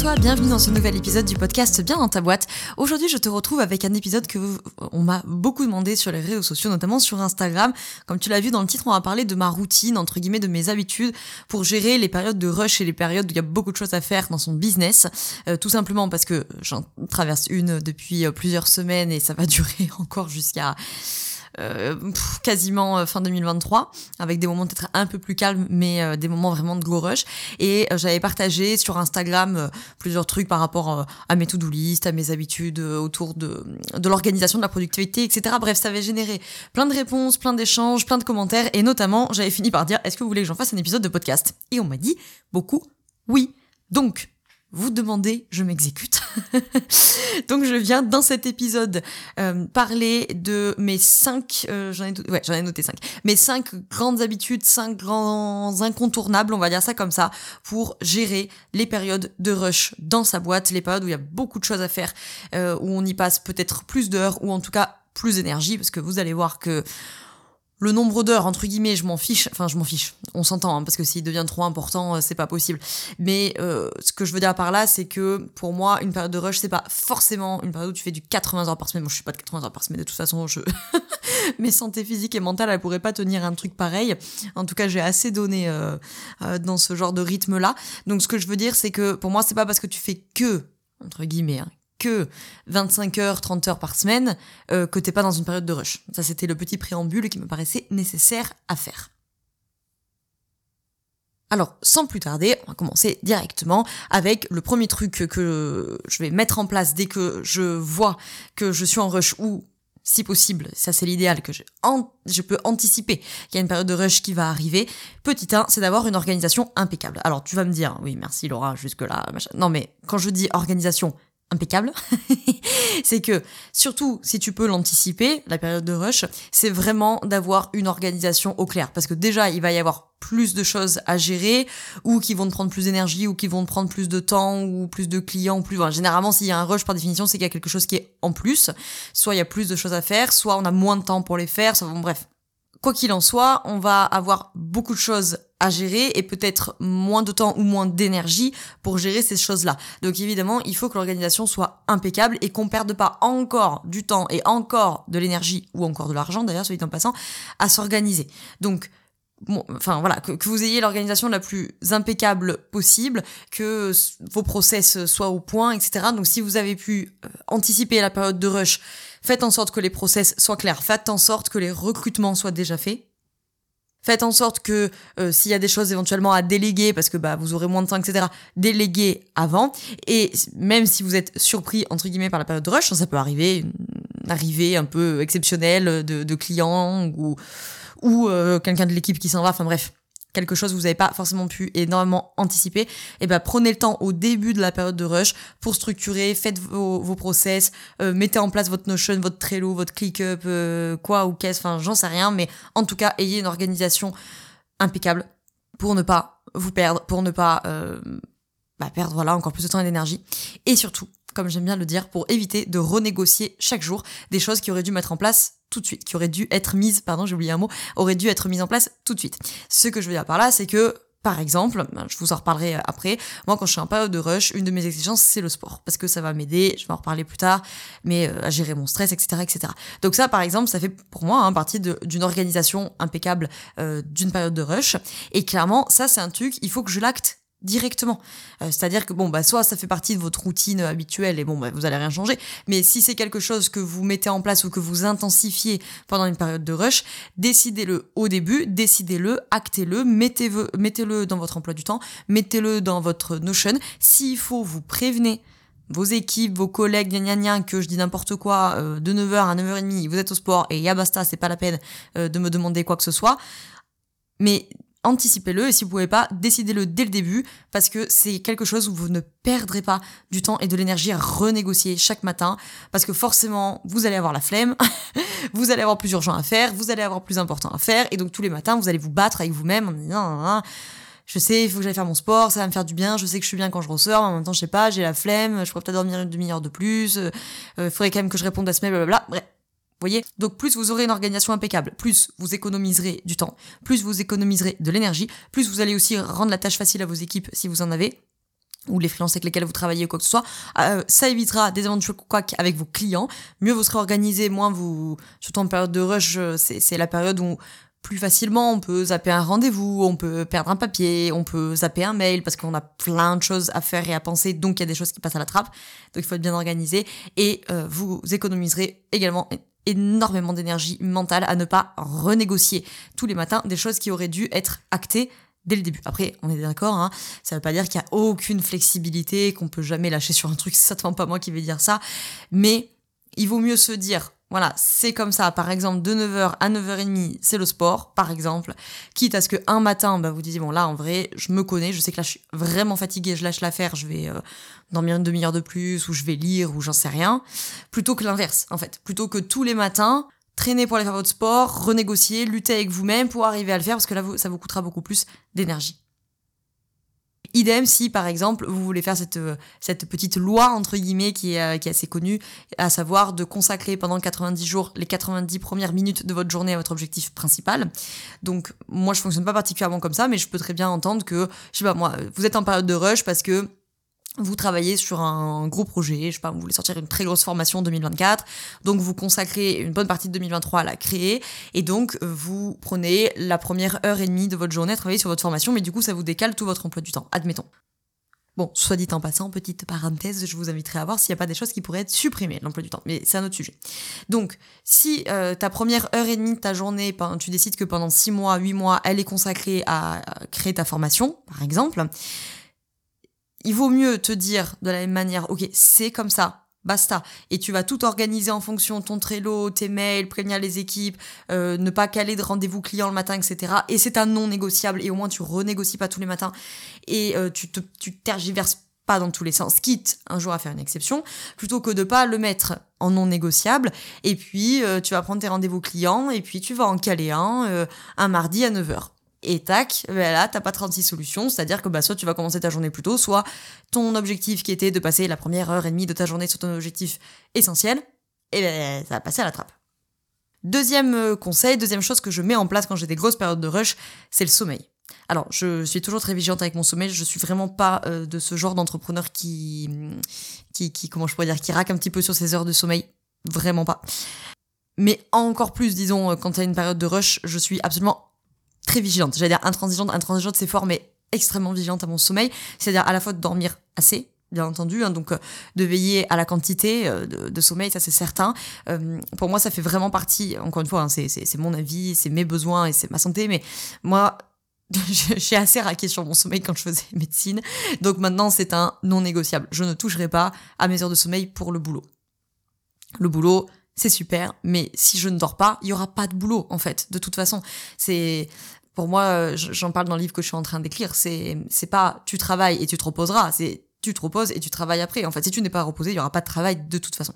Toi, bienvenue dans ce nouvel épisode du podcast Bien dans ta boîte. Aujourd'hui, je te retrouve avec un épisode que on m'a beaucoup demandé sur les réseaux sociaux, notamment sur Instagram. Comme tu l'as vu dans le titre, on va parler de ma routine, entre guillemets, de mes habitudes pour gérer les périodes de rush et les périodes où il y a beaucoup de choses à faire dans son business. Euh, tout simplement parce que j'en traverse une depuis euh, plusieurs semaines et ça va durer encore jusqu'à euh, quasiment euh, fin 2023, avec des moments peut-être un peu plus calmes, mais euh, des moments vraiment de gros rush. Et j'avais partagé sur Instagram plusieurs trucs par rapport à mes to-do list, à mes habitudes autour de, de l'organisation de la productivité, etc. Bref, ça avait généré plein de réponses, plein d'échanges, plein de commentaires, et notamment, j'avais fini par dire, est-ce que vous voulez que j'en fasse un épisode de podcast? Et on m'a dit beaucoup oui. Donc, vous demandez, je m'exécute. Donc je viens dans cet épisode euh, parler de mes cinq, euh, j'en ai, noté cinq, mes cinq grandes habitudes, cinq grands incontournables, on va dire ça comme ça, pour gérer les périodes de rush dans sa boîte, les périodes où il y a beaucoup de choses à faire, euh, où on y passe peut-être plus d'heures ou en tout cas plus d'énergie, parce que vous allez voir que le nombre d'heures entre guillemets je m'en fiche. Enfin je m'en fiche. On s'entend hein, parce que s'il devient trop important euh, c'est pas possible. Mais euh, ce que je veux dire par là c'est que pour moi une période de rush c'est pas forcément une période où tu fais du 80 heures par semaine. Moi je suis pas de 80 heures par semaine de toute façon je mes santé physique et mentale elle pourrait pas tenir un truc pareil. En tout cas j'ai assez donné euh, dans ce genre de rythme là donc ce que je veux dire c'est que pour moi c'est pas parce que tu fais que entre guillemets, hein, que 25 heures, 30 heures par semaine, euh, que t'es pas dans une période de rush. Ça, c'était le petit préambule qui me paraissait nécessaire à faire. Alors, sans plus tarder, on va commencer directement avec le premier truc que je vais mettre en place dès que je vois que je suis en rush ou si possible, ça c'est l'idéal, que je, je, peux anticiper qu'il y a une période de rush qui va arriver. Petit 1, c'est d'avoir une organisation impeccable. Alors tu vas me dire, oui merci Laura, jusque là, machin. non mais quand je dis organisation impeccable, c'est que surtout si tu peux l'anticiper, la période de rush, c'est vraiment d'avoir une organisation au clair. Parce que déjà, il va y avoir plus de choses à gérer, ou qui vont te prendre plus d'énergie, ou qui vont te prendre plus de temps, ou plus de clients, ou plus... généralement, s'il y a un rush, par définition, c'est qu'il y a quelque chose qui est en plus. Soit il y a plus de choses à faire, soit on a moins de temps pour les faire, soit... Bon, bref. Quoi qu'il en soit, on va avoir beaucoup de choses à gérer et peut-être moins de temps ou moins d'énergie pour gérer ces choses-là. Donc évidemment, il faut que l'organisation soit impeccable et qu'on perde pas encore du temps et encore de l'énergie ou encore de l'argent d'ailleurs, soit dit en passant, à s'organiser. Donc Bon, enfin voilà, que, que vous ayez l'organisation la plus impeccable possible, que vos process soient au point, etc. Donc si vous avez pu euh, anticiper la période de rush, faites en sorte que les process soient clairs, faites en sorte que les recrutements soient déjà faits. Faites en sorte que euh, s'il y a des choses éventuellement à déléguer, parce que bah, vous aurez moins de temps, etc., déléguez avant. Et même si vous êtes surpris, entre guillemets, par la période de rush, ça peut arriver, une arrivée un peu exceptionnelle de, de clients ou, ou euh, quelqu'un de l'équipe qui s'en va, enfin bref quelque chose que vous n'avez pas forcément pu énormément anticiper, et eh ben prenez le temps au début de la période de rush pour structurer, faites vos, vos process, euh, mettez en place votre Notion, votre Trello, votre ClickUp, euh, quoi ou qu'est-ce, enfin j'en sais rien, mais en tout cas ayez une organisation impeccable pour ne pas vous perdre, pour ne pas euh, bah, perdre voilà encore plus de temps et d'énergie, et surtout comme j'aime bien le dire, pour éviter de renégocier chaque jour des choses qui auraient dû mettre en place tout de suite, qui auraient dû être mises, pardon, j'ai oublié un mot, dû être mises en place tout de suite. Ce que je veux dire par là, c'est que par exemple, ben, je vous en reparlerai après, moi quand je suis en période de rush, une de mes exigences c'est le sport, parce que ça va m'aider, je vais en reparler plus tard, mais euh, à gérer mon stress, etc. etc. Donc ça par exemple, ça fait pour moi hein, partie d'une organisation impeccable euh, d'une période de rush, et clairement ça c'est un truc, il faut que je l'acte directement. Euh, c'est-à-dire que bon bah soit ça fait partie de votre routine habituelle et bon bah vous allez rien changer, mais si c'est quelque chose que vous mettez en place ou que vous intensifiez pendant une période de rush, décidez-le au début, décidez-le, actez-le, mettez-le mettez dans votre emploi du temps, mettez-le dans votre Notion. S'il faut, vous prévenez vos équipes, vos collègues, gna que je dis n'importe quoi, euh, de 9h à 9h30, vous êtes au sport et ya basta, c'est pas la peine euh, de me demander quoi que ce soit. Mais anticipez-le et si vous pouvez pas, décidez-le dès le début parce que c'est quelque chose où vous ne perdrez pas du temps et de l'énergie à renégocier chaque matin parce que forcément vous allez avoir la flemme, vous allez avoir plus urgent à faire, vous allez avoir plus important à faire et donc tous les matins vous allez vous battre avec vous-même en disant je sais, il faut que j'aille faire mon sport, ça va me faire du bien, je sais que je suis bien quand je ressors, mais en même temps, je sais pas, j'ai la flemme, je pourrais peut-être dormir une demi-heure de plus, il euh, faudrait quand même que je réponde à ce mail, blablabla. Bref. Voyez? Donc plus vous aurez une organisation impeccable, plus vous économiserez du temps, plus vous économiserez de l'énergie, plus vous allez aussi rendre la tâche facile à vos équipes si vous en avez ou les freelances avec lesquels vous travaillez ou quoi que ce soit, euh, ça évitera des éventuels couacs avec vos clients. Mieux vous serez organisé, moins vous, surtout en période de rush, euh, c'est la période où plus facilement on peut zapper un rendez-vous, on peut perdre un papier, on peut zapper un mail parce qu'on a plein de choses à faire et à penser, donc il y a des choses qui passent à la trappe. Donc il faut être bien organisé et euh, vous économiserez également énormément d'énergie mentale à ne pas renégocier tous les matins des choses qui auraient dû être actées dès le début. Après, on est d'accord, hein, ça veut pas dire qu'il y a aucune flexibilité, qu'on peut jamais lâcher sur un truc, c'est certainement pas moi qui vais dire ça, mais il vaut mieux se dire, voilà, c'est comme ça, par exemple, de 9h à 9h30, c'est le sport, par exemple, quitte à ce que un matin, bah, vous disiez, bon là, en vrai, je me connais, je sais que là, je suis vraiment fatiguée, je lâche l'affaire, je vais euh, dormir une demi-heure de plus, ou je vais lire, ou j'en sais rien, plutôt que l'inverse, en fait, plutôt que tous les matins, traîner pour aller faire votre sport, renégocier, lutter avec vous-même pour arriver à le faire parce que là, ça vous coûtera beaucoup plus d'énergie. Idem si, par exemple, vous voulez faire cette, euh, cette petite loi, entre guillemets, qui est, euh, qui est assez connue, à savoir de consacrer pendant 90 jours les 90 premières minutes de votre journée à votre objectif principal. Donc, moi, je fonctionne pas particulièrement comme ça, mais je peux très bien entendre que, je sais pas, moi, vous êtes en période de rush parce que vous travaillez sur un gros projet, je sais pas, vous voulez sortir une très grosse formation en 2024, donc vous consacrez une bonne partie de 2023 à la créer, et donc euh, vous prenez la première heure et demie de votre journée à travailler sur votre formation, mais du coup ça vous décale tout votre emploi du temps, admettons. Bon, soit dit en passant, petite parenthèse, je vous inviterai à voir s'il n'y a pas des choses qui pourraient être supprimées de l'emploi du temps, mais c'est un autre sujet. Donc, si euh, ta première heure et demie de ta journée, tu décides que pendant 6 mois, 8 mois, elle est consacrée à créer ta formation, par exemple, il vaut mieux te dire de la même manière, ok, c'est comme ça, basta. Et tu vas tout organiser en fonction de ton Trello, tes mails, prévenir les équipes, euh, ne pas caler de rendez-vous clients le matin, etc. Et c'est un non négociable. Et au moins, tu renégocies pas tous les matins. Et euh, tu te tu tergiverses pas dans tous les sens, quitte un jour à faire une exception, plutôt que de pas le mettre en non négociable. Et puis, euh, tu vas prendre tes rendez-vous clients, et puis tu vas en caler un, un mardi à 9h et tac, ben là, t'as pas 36 solutions, c'est-à-dire que bah, soit tu vas commencer ta journée plus tôt, soit ton objectif qui était de passer la première heure et demie de ta journée sur ton objectif essentiel, et ben, ça va passer à la trappe. Deuxième euh, conseil, deuxième chose que je mets en place quand j'ai des grosses périodes de rush, c'est le sommeil. Alors, je suis toujours très vigilante avec mon sommeil. Je suis vraiment pas euh, de ce genre d'entrepreneur qui, qui, comment je pourrais dire, qui raque un petit peu sur ses heures de sommeil. Vraiment pas. Mais encore plus, disons, quand il y a une période de rush, je suis absolument très vigilante. J'allais dire intransigeante, intransigeante c'est fort, mais extrêmement vigilante à mon sommeil. C'est-à-dire à la fois de dormir assez, bien entendu, hein, donc euh, de veiller à la quantité euh, de, sommeil, ça c'est certain. Euh, pour moi, ça fait vraiment partie, encore une fois, hein, c'est mon avis, c'est mes besoins et c'est ma santé, mais moi, j'ai assez raqué sur mon sommeil quand je faisais médecine, donc maintenant c'est un non négociable. Je ne toucherai pas à mes heures de sommeil pour le boulot. Le boulot, c'est super, mais si je ne dors pas, il y aura pas de boulot en fait. De toute façon, c'est pour moi, euh, j'en parle dans le livre que je suis en train d'écrire. C'est c'est pas tu travailles et tu te reposeras. C'est tu te reposes et tu travailles après. En fait, si tu n'es pas reposé, il y aura pas de travail de toute façon.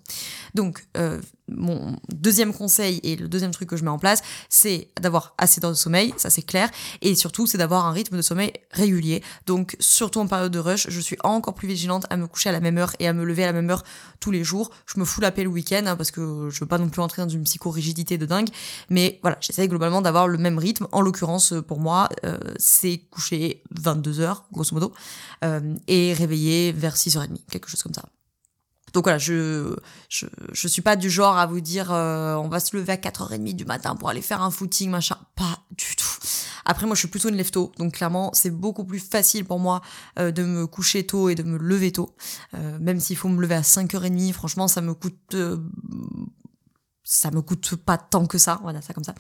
Donc, euh, mon deuxième conseil et le deuxième truc que je mets en place, c'est d'avoir assez d'heures de sommeil, ça c'est clair, et surtout c'est d'avoir un rythme de sommeil régulier. Donc, surtout en période de rush, je suis encore plus vigilante à me coucher à la même heure et à me lever à la même heure tous les jours. Je me fous la paix le week-end hein, parce que je veux pas non plus entrer dans une psychorigidité de dingue, mais voilà, j'essaie globalement d'avoir le même rythme. En l'occurrence, pour moi, euh, c'est coucher 22 heures, grosso modo, euh, et réveiller vers 6h30, quelque chose comme ça. Donc voilà, je, je, je suis pas du genre à vous dire euh, on va se lever à 4h30 du matin pour aller faire un footing, machin. Pas du tout. Après, moi, je suis plutôt une lève tôt. Donc clairement, c'est beaucoup plus facile pour moi euh, de me coucher tôt et de me lever tôt. Euh, même s'il faut me lever à 5h30, franchement, ça me coûte... ça me coûte pas tant que ça. Voilà, ça comme ça.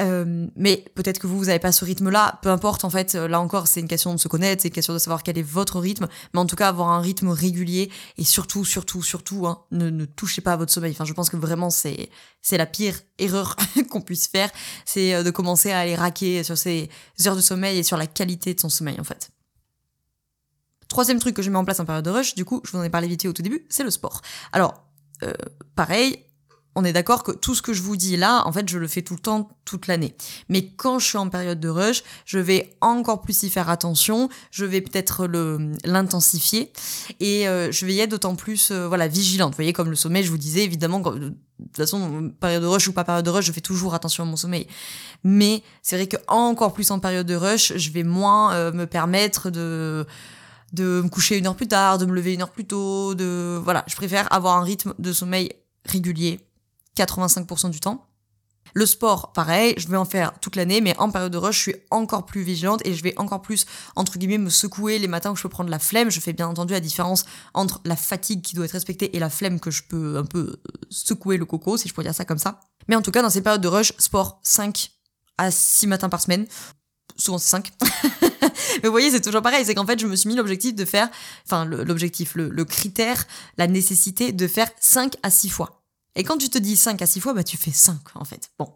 Euh, mais peut-être que vous, vous n'avez pas ce rythme-là. Peu importe, en fait, là encore, c'est une question de se connaître, c'est une question de savoir quel est votre rythme. Mais en tout cas, avoir un rythme régulier et surtout, surtout, surtout, hein, ne, ne touchez pas à votre sommeil. Enfin, je pense que vraiment, c'est c'est la pire erreur qu'on puisse faire, c'est euh, de commencer à aller raquer sur ses heures de sommeil et sur la qualité de son sommeil, en fait. Troisième truc que je mets en place en période de rush, du coup, je vous en ai parlé vite au tout début, c'est le sport. Alors, euh, pareil, on est d'accord que tout ce que je vous dis là, en fait, je le fais tout le temps, toute l'année. Mais quand je suis en période de rush, je vais encore plus y faire attention. Je vais peut-être l'intensifier et euh, je vais y être d'autant plus, euh, voilà, vigilante. Vous voyez, comme le sommeil, je vous disais évidemment. de toute façon, période de rush ou pas période de rush, je fais toujours attention à mon sommeil. Mais c'est vrai que encore plus en période de rush, je vais moins euh, me permettre de de me coucher une heure plus tard, de me lever une heure plus tôt, de voilà, je préfère avoir un rythme de sommeil régulier 85% du temps. Le sport, pareil, je vais en faire toute l'année, mais en période de rush, je suis encore plus vigilante et je vais encore plus, entre guillemets, me secouer les matins où je peux prendre la flemme. Je fais bien entendu la différence entre la fatigue qui doit être respectée et la flemme que je peux un peu secouer le coco, si je pourrais dire ça comme ça. Mais en tout cas, dans ces périodes de rush, sport 5 à 6 matins par semaine. Souvent c'est 5. mais vous voyez, c'est toujours pareil. C'est qu'en fait, je me suis mis l'objectif de faire, enfin, l'objectif, le, le critère, la nécessité de faire 5 à 6 fois. Et quand tu te dis 5 à 6 fois, bah tu fais 5 en fait. Bon.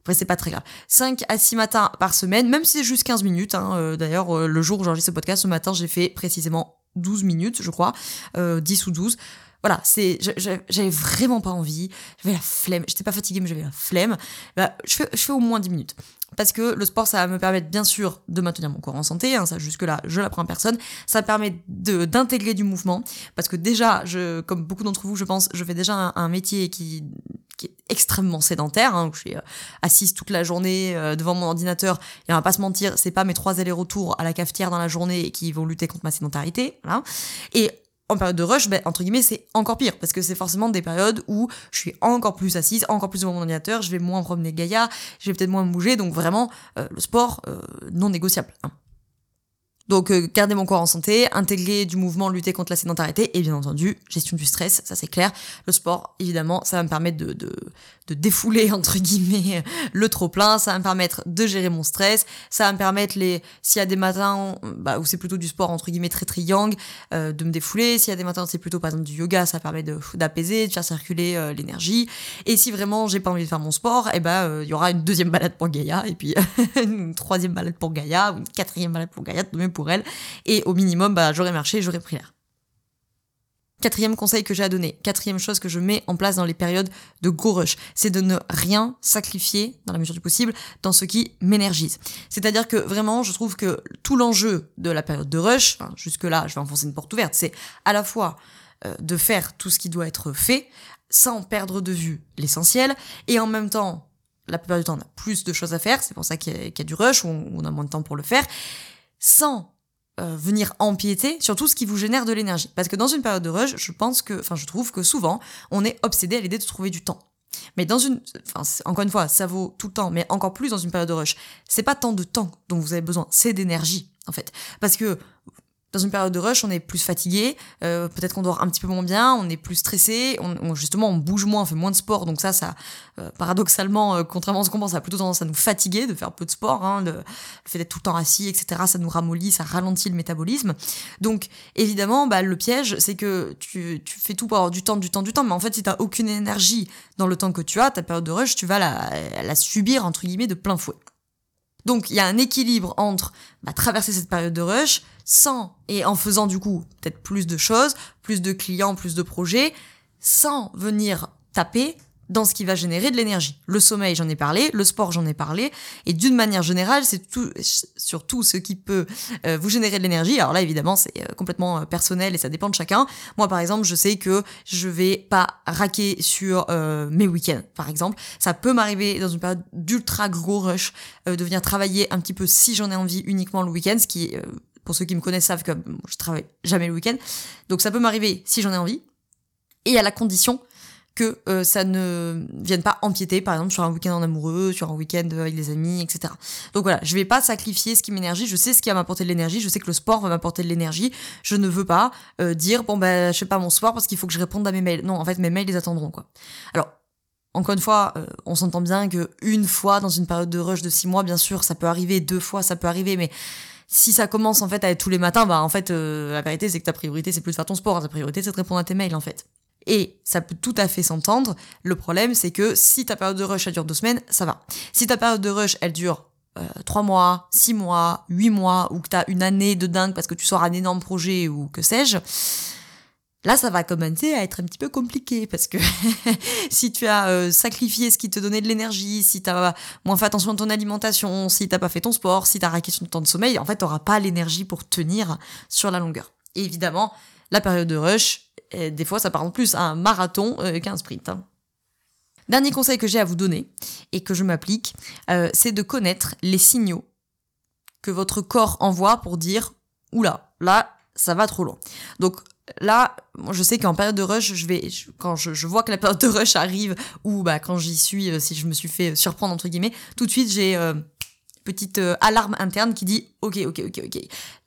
Après, c'est pas très grave. 5 à 6 matins par semaine, même si c'est juste 15 minutes. Hein, euh, D'ailleurs, euh, le jour où j'enregistre ce podcast, ce matin, j'ai fait précisément 12 minutes, je crois. Euh, 10 ou 12 voilà, c'est, j'avais vraiment pas envie, j'avais la flemme, j'étais pas fatiguée mais j'avais la flemme. Bah, je fais, je fais au moins 10 minutes. Parce que le sport, ça va me permettre bien sûr de maintenir mon corps en santé, hein, ça jusque-là, je l'apprends en personne. Ça permet d'intégrer du mouvement, parce que déjà, je, comme beaucoup d'entre vous, je pense, je fais déjà un, métier qui, qui, est extrêmement sédentaire. Hein, je suis euh, assise toute la journée euh, devant mon ordinateur, et on va pas se mentir, c'est pas mes trois allers-retours à la cafetière dans la journée qui vont lutter contre ma sédentarité. Voilà. Et en période de rush, ben, entre guillemets, c'est encore pire parce que c'est forcément des périodes où je suis encore plus assise, encore plus devant mon ordinateur, je vais moins promener Gaïa, je vais peut-être moins bouger, donc vraiment euh, le sport euh, non négociable. Hein. Donc euh, garder mon corps en santé, intégrer du mouvement, lutter contre la sédentarité et bien entendu gestion du stress, ça c'est clair. Le sport, évidemment, ça va me permettre de, de, de défouler entre guillemets le trop plein, ça va me permettre de gérer mon stress, ça va me permettre les s'il y a des matins bah, où c'est plutôt du sport entre guillemets très très yang, euh, de me défouler. S'il y a des matins où c'est plutôt par exemple du yoga, ça permet de d'apaiser, de faire circuler euh, l'énergie. Et si vraiment j'ai pas envie de faire mon sport, et eh ben euh, il y aura une deuxième balade pour Gaïa et puis une troisième balade pour Gaïa ou une quatrième balade pour Gaïa, de pour elle. Et au minimum, bah, j'aurais marché, j'aurais pris l'air. Quatrième conseil que j'ai à donner, quatrième chose que je mets en place dans les périodes de gros rush, c'est de ne rien sacrifier, dans la mesure du possible, dans ce qui m'énergise. C'est-à-dire que vraiment, je trouve que tout l'enjeu de la période de rush, jusque-là, je vais enfoncer une porte ouverte, c'est à la fois euh, de faire tout ce qui doit être fait, sans perdre de vue l'essentiel, et en même temps, la plupart du temps, on a plus de choses à faire, c'est pour ça qu'il y, a du rush, on a moins de temps pour le faire, sans euh, venir empiéter sur tout ce qui vous génère de l'énergie. Parce que dans une période de rush, je pense que, enfin, je trouve que souvent, on est obsédé à l'idée de trouver du temps. Mais dans une, enfin, encore une fois, ça vaut tout le temps, mais encore plus dans une période de rush. C'est pas tant de temps dont vous avez besoin, c'est d'énergie, en fait. Parce que dans une période de rush, on est plus fatigué, euh, peut-être qu'on dort un petit peu moins bien, on est plus stressé, justement on bouge moins, on fait moins de sport, donc ça, ça euh, paradoxalement, euh, contrairement à ce qu'on pense, a plutôt tendance à nous fatiguer de faire peu de sport, hein, le, fait d'être tout le temps assis, etc. Ça nous ramollit, ça ralentit le métabolisme. Donc évidemment, bah, le piège, c'est que tu, fais tout pour avoir du temps, du temps, du temps, mais en fait, si t'as aucune énergie dans le temps que tu as, ta période de rush, tu vas la, la subir entre guillemets de plein fouet. Donc il y a un équilibre entre bah, traverser cette période de rush sans et en faisant du coup peut-être plus de choses, plus de clients, plus de projets, sans venir taper dans ce qui va générer de l'énergie. Le sommeil, j'en ai parlé, le sport, j'en ai parlé, et d'une manière générale, c'est tout, surtout ce qui peut euh, vous générer de l'énergie. Alors là, évidemment, c'est euh, complètement euh, personnel et ça dépend de chacun. Moi, par exemple, je sais que je vais pas raquer sur mes week-ends, par exemple. Ça peut m'arriver dans une période d'ultra gros rush de venir travailler un petit peu si j'en ai envie uniquement le week-end, ce qui, pour ceux qui me connaissent, savent que je travaille jamais le week-end. Donc ça peut m'arriver si j'en ai envie. Et à la condition que euh, ça ne vienne pas empiéter, par exemple, sur un week-end en amoureux, sur un week-end avec des amis, etc. Donc voilà, je vais pas sacrifier ce qui m'énergie, je sais ce qui va m'apporter de l'énergie, je sais que le sport va m'apporter de l'énergie, je ne veux pas euh, dire, bon ben, je sais pas mon sport parce qu'il faut que je réponde à mes mails. Non, en fait, mes mails, les attendront, quoi. Alors, encore une fois, euh, on s'entend bien que une fois dans une période de rush de six mois, bien sûr, ça peut arriver, deux fois, ça peut arriver, mais si ça commence en fait à être tous les matins, bah en fait, la vérité c'est que ta priorité c'est plus de faire ton sport, ta priorité c'est de répondre à tes mails en fait. Et ça peut tout à fait s'entendre. Le problème, c'est que si ta période de rush, elle dure deux semaines, ça va. Si ta période de rush, elle dure euh, trois mois, six mois, huit mois, ou que tu as une année de dingue parce que tu sors un énorme projet ou que sais-je, Là, ça va commencer à être un petit peu compliqué parce que si tu as euh, sacrifié ce qui te donnait de l'énergie, si tu as moins fait attention à ton alimentation, si t'as pas fait ton sport, si tu as raqué ton temps de sommeil, en fait, tu n'auras pas l'énergie pour tenir sur la longueur. Et évidemment, la période de rush, eh, des fois, ça parle plus à un marathon euh, qu'à sprint. Hein. Dernier conseil que j'ai à vous donner et que je m'applique, euh, c'est de connaître les signaux que votre corps envoie pour dire oula, là, ça va trop loin. Donc là, je sais qu'en période de rush, je vais, quand je, vois que la période de rush arrive, ou bah quand j'y suis, euh, si je me suis fait surprendre entre guillemets, tout de suite j'ai euh, petite alarme interne qui dit ok, ok, ok, ok.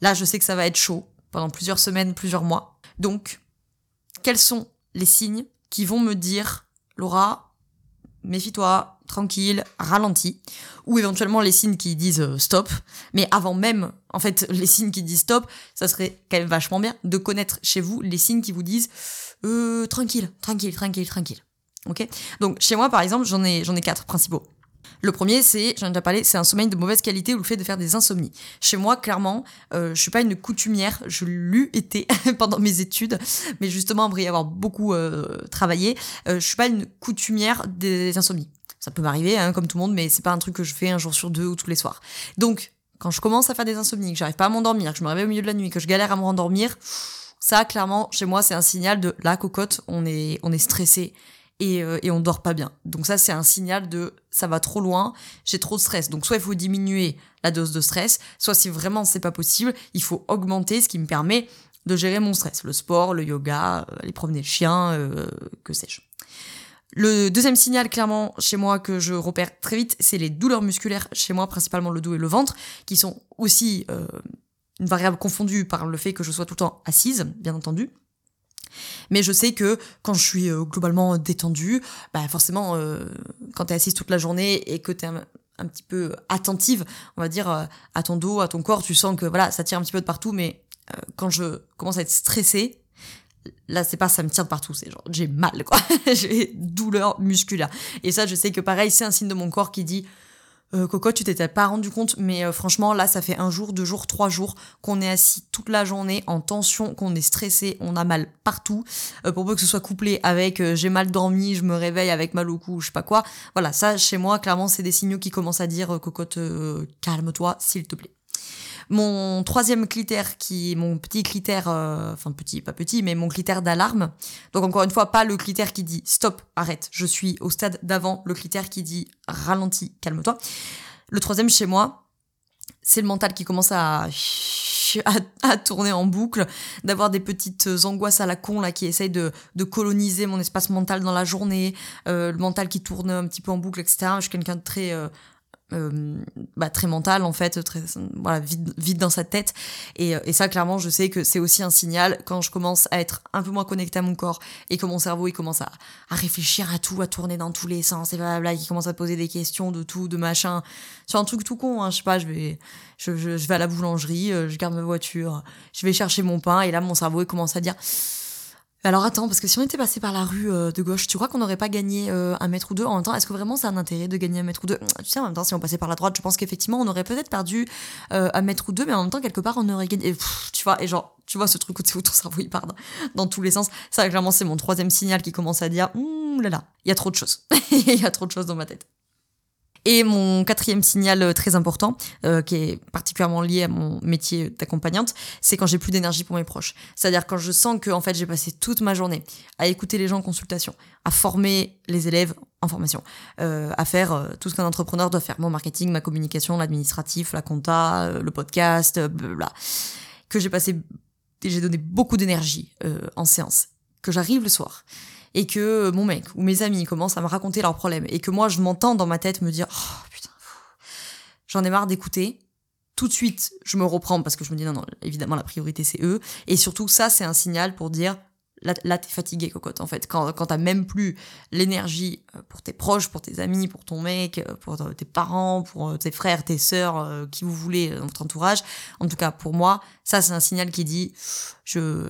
Là, je sais que ça va être chaud pendant plusieurs semaines, plusieurs mois. Donc, quels sont les signes qui vont me dire Laura, méfie-toi, tranquille, ralentis, ou éventuellement les signes qui disent euh, stop. Mais avant même, en fait, les signes qui disent stop, ça serait quand même vachement bien de connaître chez vous les signes qui vous disent euh, tranquille, tranquille, tranquille, tranquille. Ok? Donc chez moi, par exemple, j'en ai, j'en ai quatre principaux. Le premier, c'est, j'en ai déjà parlé, c'est un sommeil de mauvaise qualité ou le fait de faire des insomnies. Chez moi, clairement, euh, je suis pas une coutumière, je l'eus été pendant mes études, mais justement, après y avoir beaucoup travaillé, euh, je suis pas une coutumière des insomnies. Ça peut m'arriver, hein, comme tout le monde, mais c'est pas un truc que je fais un jour sur deux ou tous les soirs. Donc, quand je commence à faire des insomnies, que j'arrive pas à m'endormir, que je me réveille au milieu de la nuit, que je galère à me rendormir, ça, clairement, chez moi, c'est un signal de la cocotte, on est, on est stressé et, euh, et on dort pas bien. Donc ça, c'est un signal de ça va trop loin, j'ai trop de stress. Donc soit il faut diminuer la dose de stress, soit si vraiment c'est pas possible, il faut augmenter ce qui me permet de gérer mon stress. Le sport, le yoga, euh, aller promener le chien, euh, que sais-je. Le deuxième signal, clairement, chez moi, que je repère très vite, c'est les douleurs musculaires, chez moi, principalement le dos et le ventre, qui sont aussi euh, une variable confondue par le fait que je sois tout le temps assise, bien entendu. Mais je sais que quand je suis euh, globalement détendue, bah forcément, euh, quand tu es assise toute la journée et que tu es un, petit peu attentive, on va dire, à ton dos, à ton corps, tu sens que voilà, ça tire un petit peu de partout, mais quand je commence à être stressée, là c'est pas ça me tire de partout c'est genre j'ai mal quoi j'ai douleur musculaire et ça je sais que pareil c'est un signe de mon corps qui dit euh, tu t'étais pas rendu compte, mais euh, franchement, là, ça fait un jour, deux jours, trois jours qu'on est assis toute la journée en tension, qu'on est stressé, on a mal partout. Euh, pour peu que ce soit couplé avec j'ai mal dormi, je me réveille avec mal au cou, je sais pas quoi. Voilà, ça, chez moi, clairement, c'est des signaux qui commencent à dire Cocotte, calme-toi, s'il te plaît. Mon troisième critère, qui mon petit critère, euh, enfin petit, pas petit, mais mon critère d'alarme. Donc encore une fois, pas le critère qui dit stop, arrête, je suis au stade d'avant, le critère qui dit ralentis, calme-toi. Le troisième chez moi, c'est le mental qui commence à, à, tourner en boucle, d'avoir des petites angoisses à la con là qui essayent de, de coloniser mon espace mental dans la journée, euh, le mental qui tourne un petit peu en boucle, etc. Je suis quelqu'un de très euh, euh, bah, très mental en fait, très voilà vide, vide dans sa tête. Et, et, ça clairement, je sais que c'est aussi un signal quand je commence à être un peu moins connecté à mon corps et que mon cerveau il commence à, à réfléchir à tout, à tourner dans tous les sens et blablabla, il commence à poser des questions de tout, de machin, sur un truc tout con. Hein, je sais pas, je vais je, je, je vais à la boulangerie, euh, je garde ma voiture, je vais chercher mon pain et là mon cerveau il commence à dire alors attends, parce que si on était passé par la rue euh, de gauche, tu crois qu'on n'aurait pas gagné euh, un mètre ou deux En même temps, est-ce que vraiment c'est un intérêt de gagner un mètre ou deux? Tu sais, en même temps, si on passait par la droite, je pense qu'effectivement, on aurait peut-être perdu euh, un mètre ou deux, mais en même temps, quelque part, on aurait gagné. tu vois, et genre, tu vois ce truc où, où ton cerveau il part dans tous les sens. Ça, clairement, c'est mon troisième signal qui commence à dire, hum là là, il y a trop de choses. Il y a trop de choses dans ma tête. Et mon quatrième signal euh, très important, euh, qui est particulièrement lié à mon métier d'accompagnante, c'est quand j'ai plus d'énergie pour mes proches. C'est-à-dire quand je sens que en fait j'ai passé toute ma journée à écouter les gens en consultation, à former les élèves en formation, euh, à faire tout ce qu'un entrepreneur doit faire, mon marketing, ma communication, l'administratif, la compta, le podcast, bla, que j'ai passé, j'ai donné beaucoup d'énergie en séance, que j'arrive le soir et que mon mec ou mes amis commencent à me raconter leurs problèmes et que moi je m'entends dans ma tête me dire oh putain j'en ai marre d'écouter. Tout de suite je me reprends parce que je me dis non non évidemment la priorité c'est eux et surtout ça c'est un signal pour dire là, là t'es fatigué cocotte en fait. Quand, quand t'as même plus l'énergie euh, pour tes proches pour tes amis pour ton mec euh, pour tes parents pour euh, tes frères tes sœurs qui vous voulez dans votre entourage en tout cas pour moi ça c'est un signal qui dit je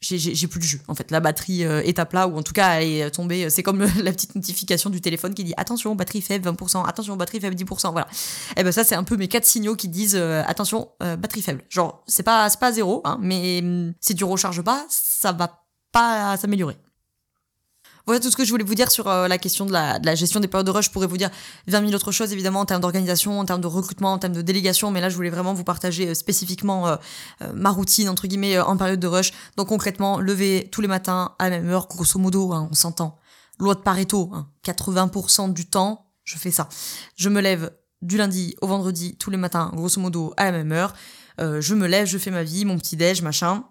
j'ai plus de jus en fait. La batterie euh, est à plat ou en tout cas elle est tombée. C'est comme la petite notification du téléphone qui dit attention batterie faible 20% attention batterie faible 10% voilà. Et ben ça c'est un peu mes quatre signaux qui disent euh, attention euh, batterie faible. Genre c'est pas c'est pas zéro hein, mais hum, si tu recharges pas ça va pas s'améliorer. Voilà tout ce que je voulais vous dire sur euh, la question de la, de la, gestion des périodes de rush. Je pourrais vous dire 20 000 autres choses, évidemment, en termes d'organisation, en termes de recrutement, en termes de délégation. Mais là, je voulais vraiment vous partager euh, spécifiquement euh, ma routine, entre guillemets, en période de rush. Donc, concrètement, lever tous les matins à la même heure, grosso modo, hein, on s'entend. Loi de Pareto, hein, 80% du temps, je fais ça. Je me lève du lundi au vendredi, tous les matins, grosso modo, à la même heure. je me lève, je fais ma vie, mon petit déj, machin.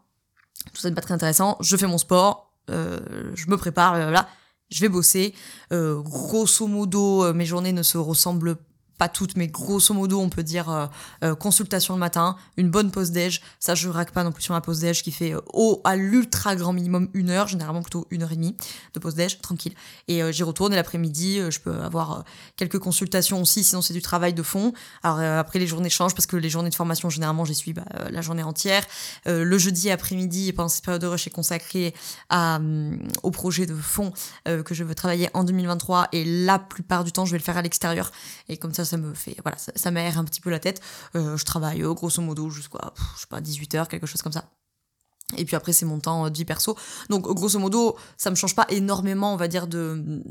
Tout ça n'est pas très intéressant. Je fais mon sport, euh, je me prépare, là, je vais bosser. Euh, grosso modo, euh, mes journées ne se ressemblent pas toutes, mais grosso modo, on peut dire euh, euh, consultation le matin, une bonne pause déj. Ça, je raque pas non plus sur ma pause déj qui fait euh, au à l'ultra grand minimum une heure, généralement plutôt une heure et demie de pause déj, tranquille. Et j'y retourne et l'après-midi, je peux avoir quelques consultations aussi, sinon c'est du travail de fond. Alors après, les journées changent parce que les journées de formation, généralement, j'y suis bah, la journée entière. le jeudi après-midi, pendant cette période de rush, est consacré à, au projet de fond que je veux travailler en 2023 et la plupart du temps, je vais le faire à l'extérieur. Et comme ça, ça me fait, voilà, ça, m'aère un petit peu la tête. Euh, je travaille euh, grosso modo jusqu'à, je sais pas, 18 heures, quelque chose comme ça. Et puis après, c'est mon temps de vie perso. Donc, grosso modo, ça me change pas énormément, on va dire, de,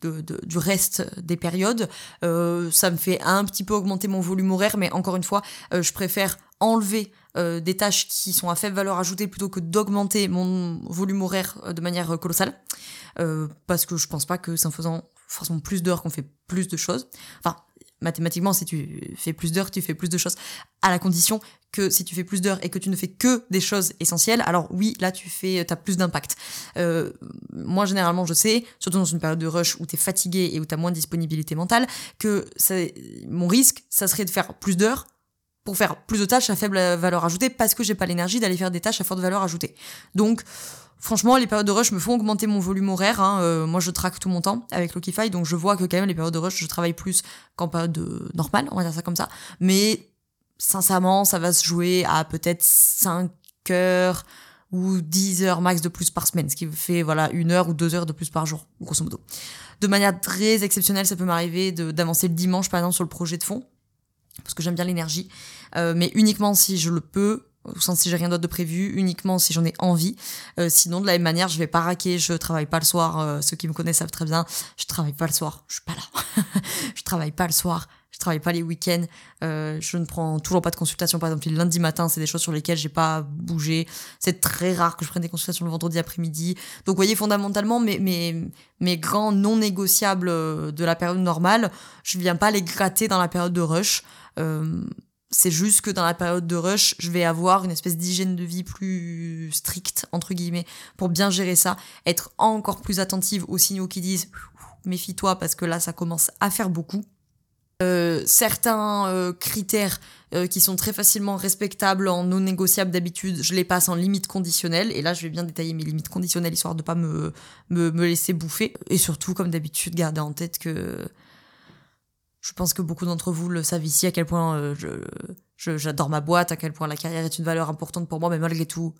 de, du reste des périodes. Euh, ça me fait un petit peu augmenter mon volume horaire, mais encore une fois, je préfère enlever des tâches qui sont à faible valeur ajoutée plutôt que d'augmenter mon volume horaire de manière colossale. parce que je pense pas que c'est en faisant forcément plus d'heures qu'on fait plus de choses. Enfin, mathématiquement, si tu fais plus d'heures, tu fais plus de choses, à la condition que si tu fais plus d'heures et que tu ne fais que des choses essentielles, alors oui, là, tu fais, as plus d'impact. Euh, moi, généralement, je sais, surtout dans une période de rush où tu es fatigué et où tu as moins de disponibilité mentale, que mon risque, ça serait de faire plus d'heures pour faire plus de tâches à faible valeur ajoutée parce que j'ai pas l'énergie d'aller faire des tâches à forte valeur ajoutée. Donc, Franchement, les périodes de rush me font augmenter mon volume horaire. Hein. Euh, moi, je traque tout mon temps avec Lokify, donc je vois que quand même les périodes de rush, je travaille plus qu'en période normale, on va dire ça comme ça. Mais sincèrement, ça va se jouer à peut-être 5 heures ou 10 heures max de plus par semaine, ce qui fait voilà une heure ou deux heures de plus par jour, grosso modo. De manière très exceptionnelle, ça peut m'arriver d'avancer le dimanche, par exemple, sur le projet de fond, parce que j'aime bien l'énergie, euh, mais uniquement si je le peux, sans si j'ai rien d'autre de prévu, uniquement si j'en ai envie. Euh, sinon, de la même manière, je vais pas raquer, je travaille pas le soir. Euh, ceux qui me connaissent savent très bien, je travaille pas le soir, je suis pas là. je travaille pas le soir, je travaille pas les week-ends. Euh, je ne prends toujours pas de consultation. Par exemple, le lundi matin, c'est des choses sur lesquelles j'ai pas bougé. C'est très rare que je prenne des consultations le vendredi après-midi. Donc, vous voyez, fondamentalement, mes, mes, mes grands non négociables de la période normale, je viens pas les gratter dans la période de rush. Euh, c'est juste que dans la période de rush, je vais avoir une espèce d'hygiène de vie plus stricte, entre guillemets, pour bien gérer ça, être encore plus attentive aux signaux qui disent méfie-toi parce que là, ça commence à faire beaucoup. Euh, certains euh, critères euh, qui sont très facilement respectables en non négociables d'habitude, je les passe en limite conditionnelle. Et là, je vais bien détailler mes limites conditionnelles histoire de pas me, me, me laisser bouffer. Et surtout, comme d'habitude, garder en tête que je pense que beaucoup d'entre vous le savent ici, à quel point euh, je, j'adore ma boîte, à quel point la carrière est une valeur importante pour moi, mais malgré tout,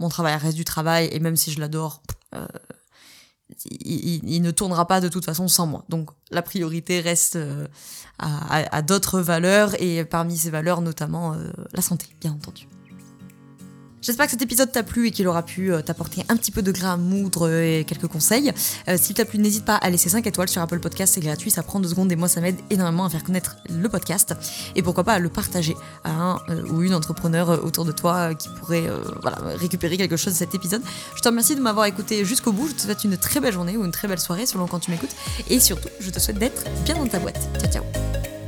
mon travail reste du travail, et même si je l'adore, euh, il, ne tournera pas de toute façon sans moi. Donc la priorité reste euh, à, d'autres valeurs, et parmi ces valeurs, notamment la santé, bien entendu. J'espère que cet épisode t'a plu et qu'il aura pu euh, t'apporter un petit peu de grain à moudre et quelques conseils. Euh, S'il t'a plu, n'hésite pas à laisser 5 étoiles sur Apple Podcast, c'est gratuit, ça prend 2 secondes et moi ça m'aide énormément à faire connaître le podcast. Et pourquoi pas à le partager à un euh, ou une entrepreneur autour de toi qui pourrait récupérer quelque chose de cet épisode. Je te remercie de m'avoir écouté jusqu'au bout, je te souhaite une très belle journée ou une très belle soirée selon quand tu m'écoutes. Et surtout, je te souhaite d'être bien dans ta boîte. Ciao ciao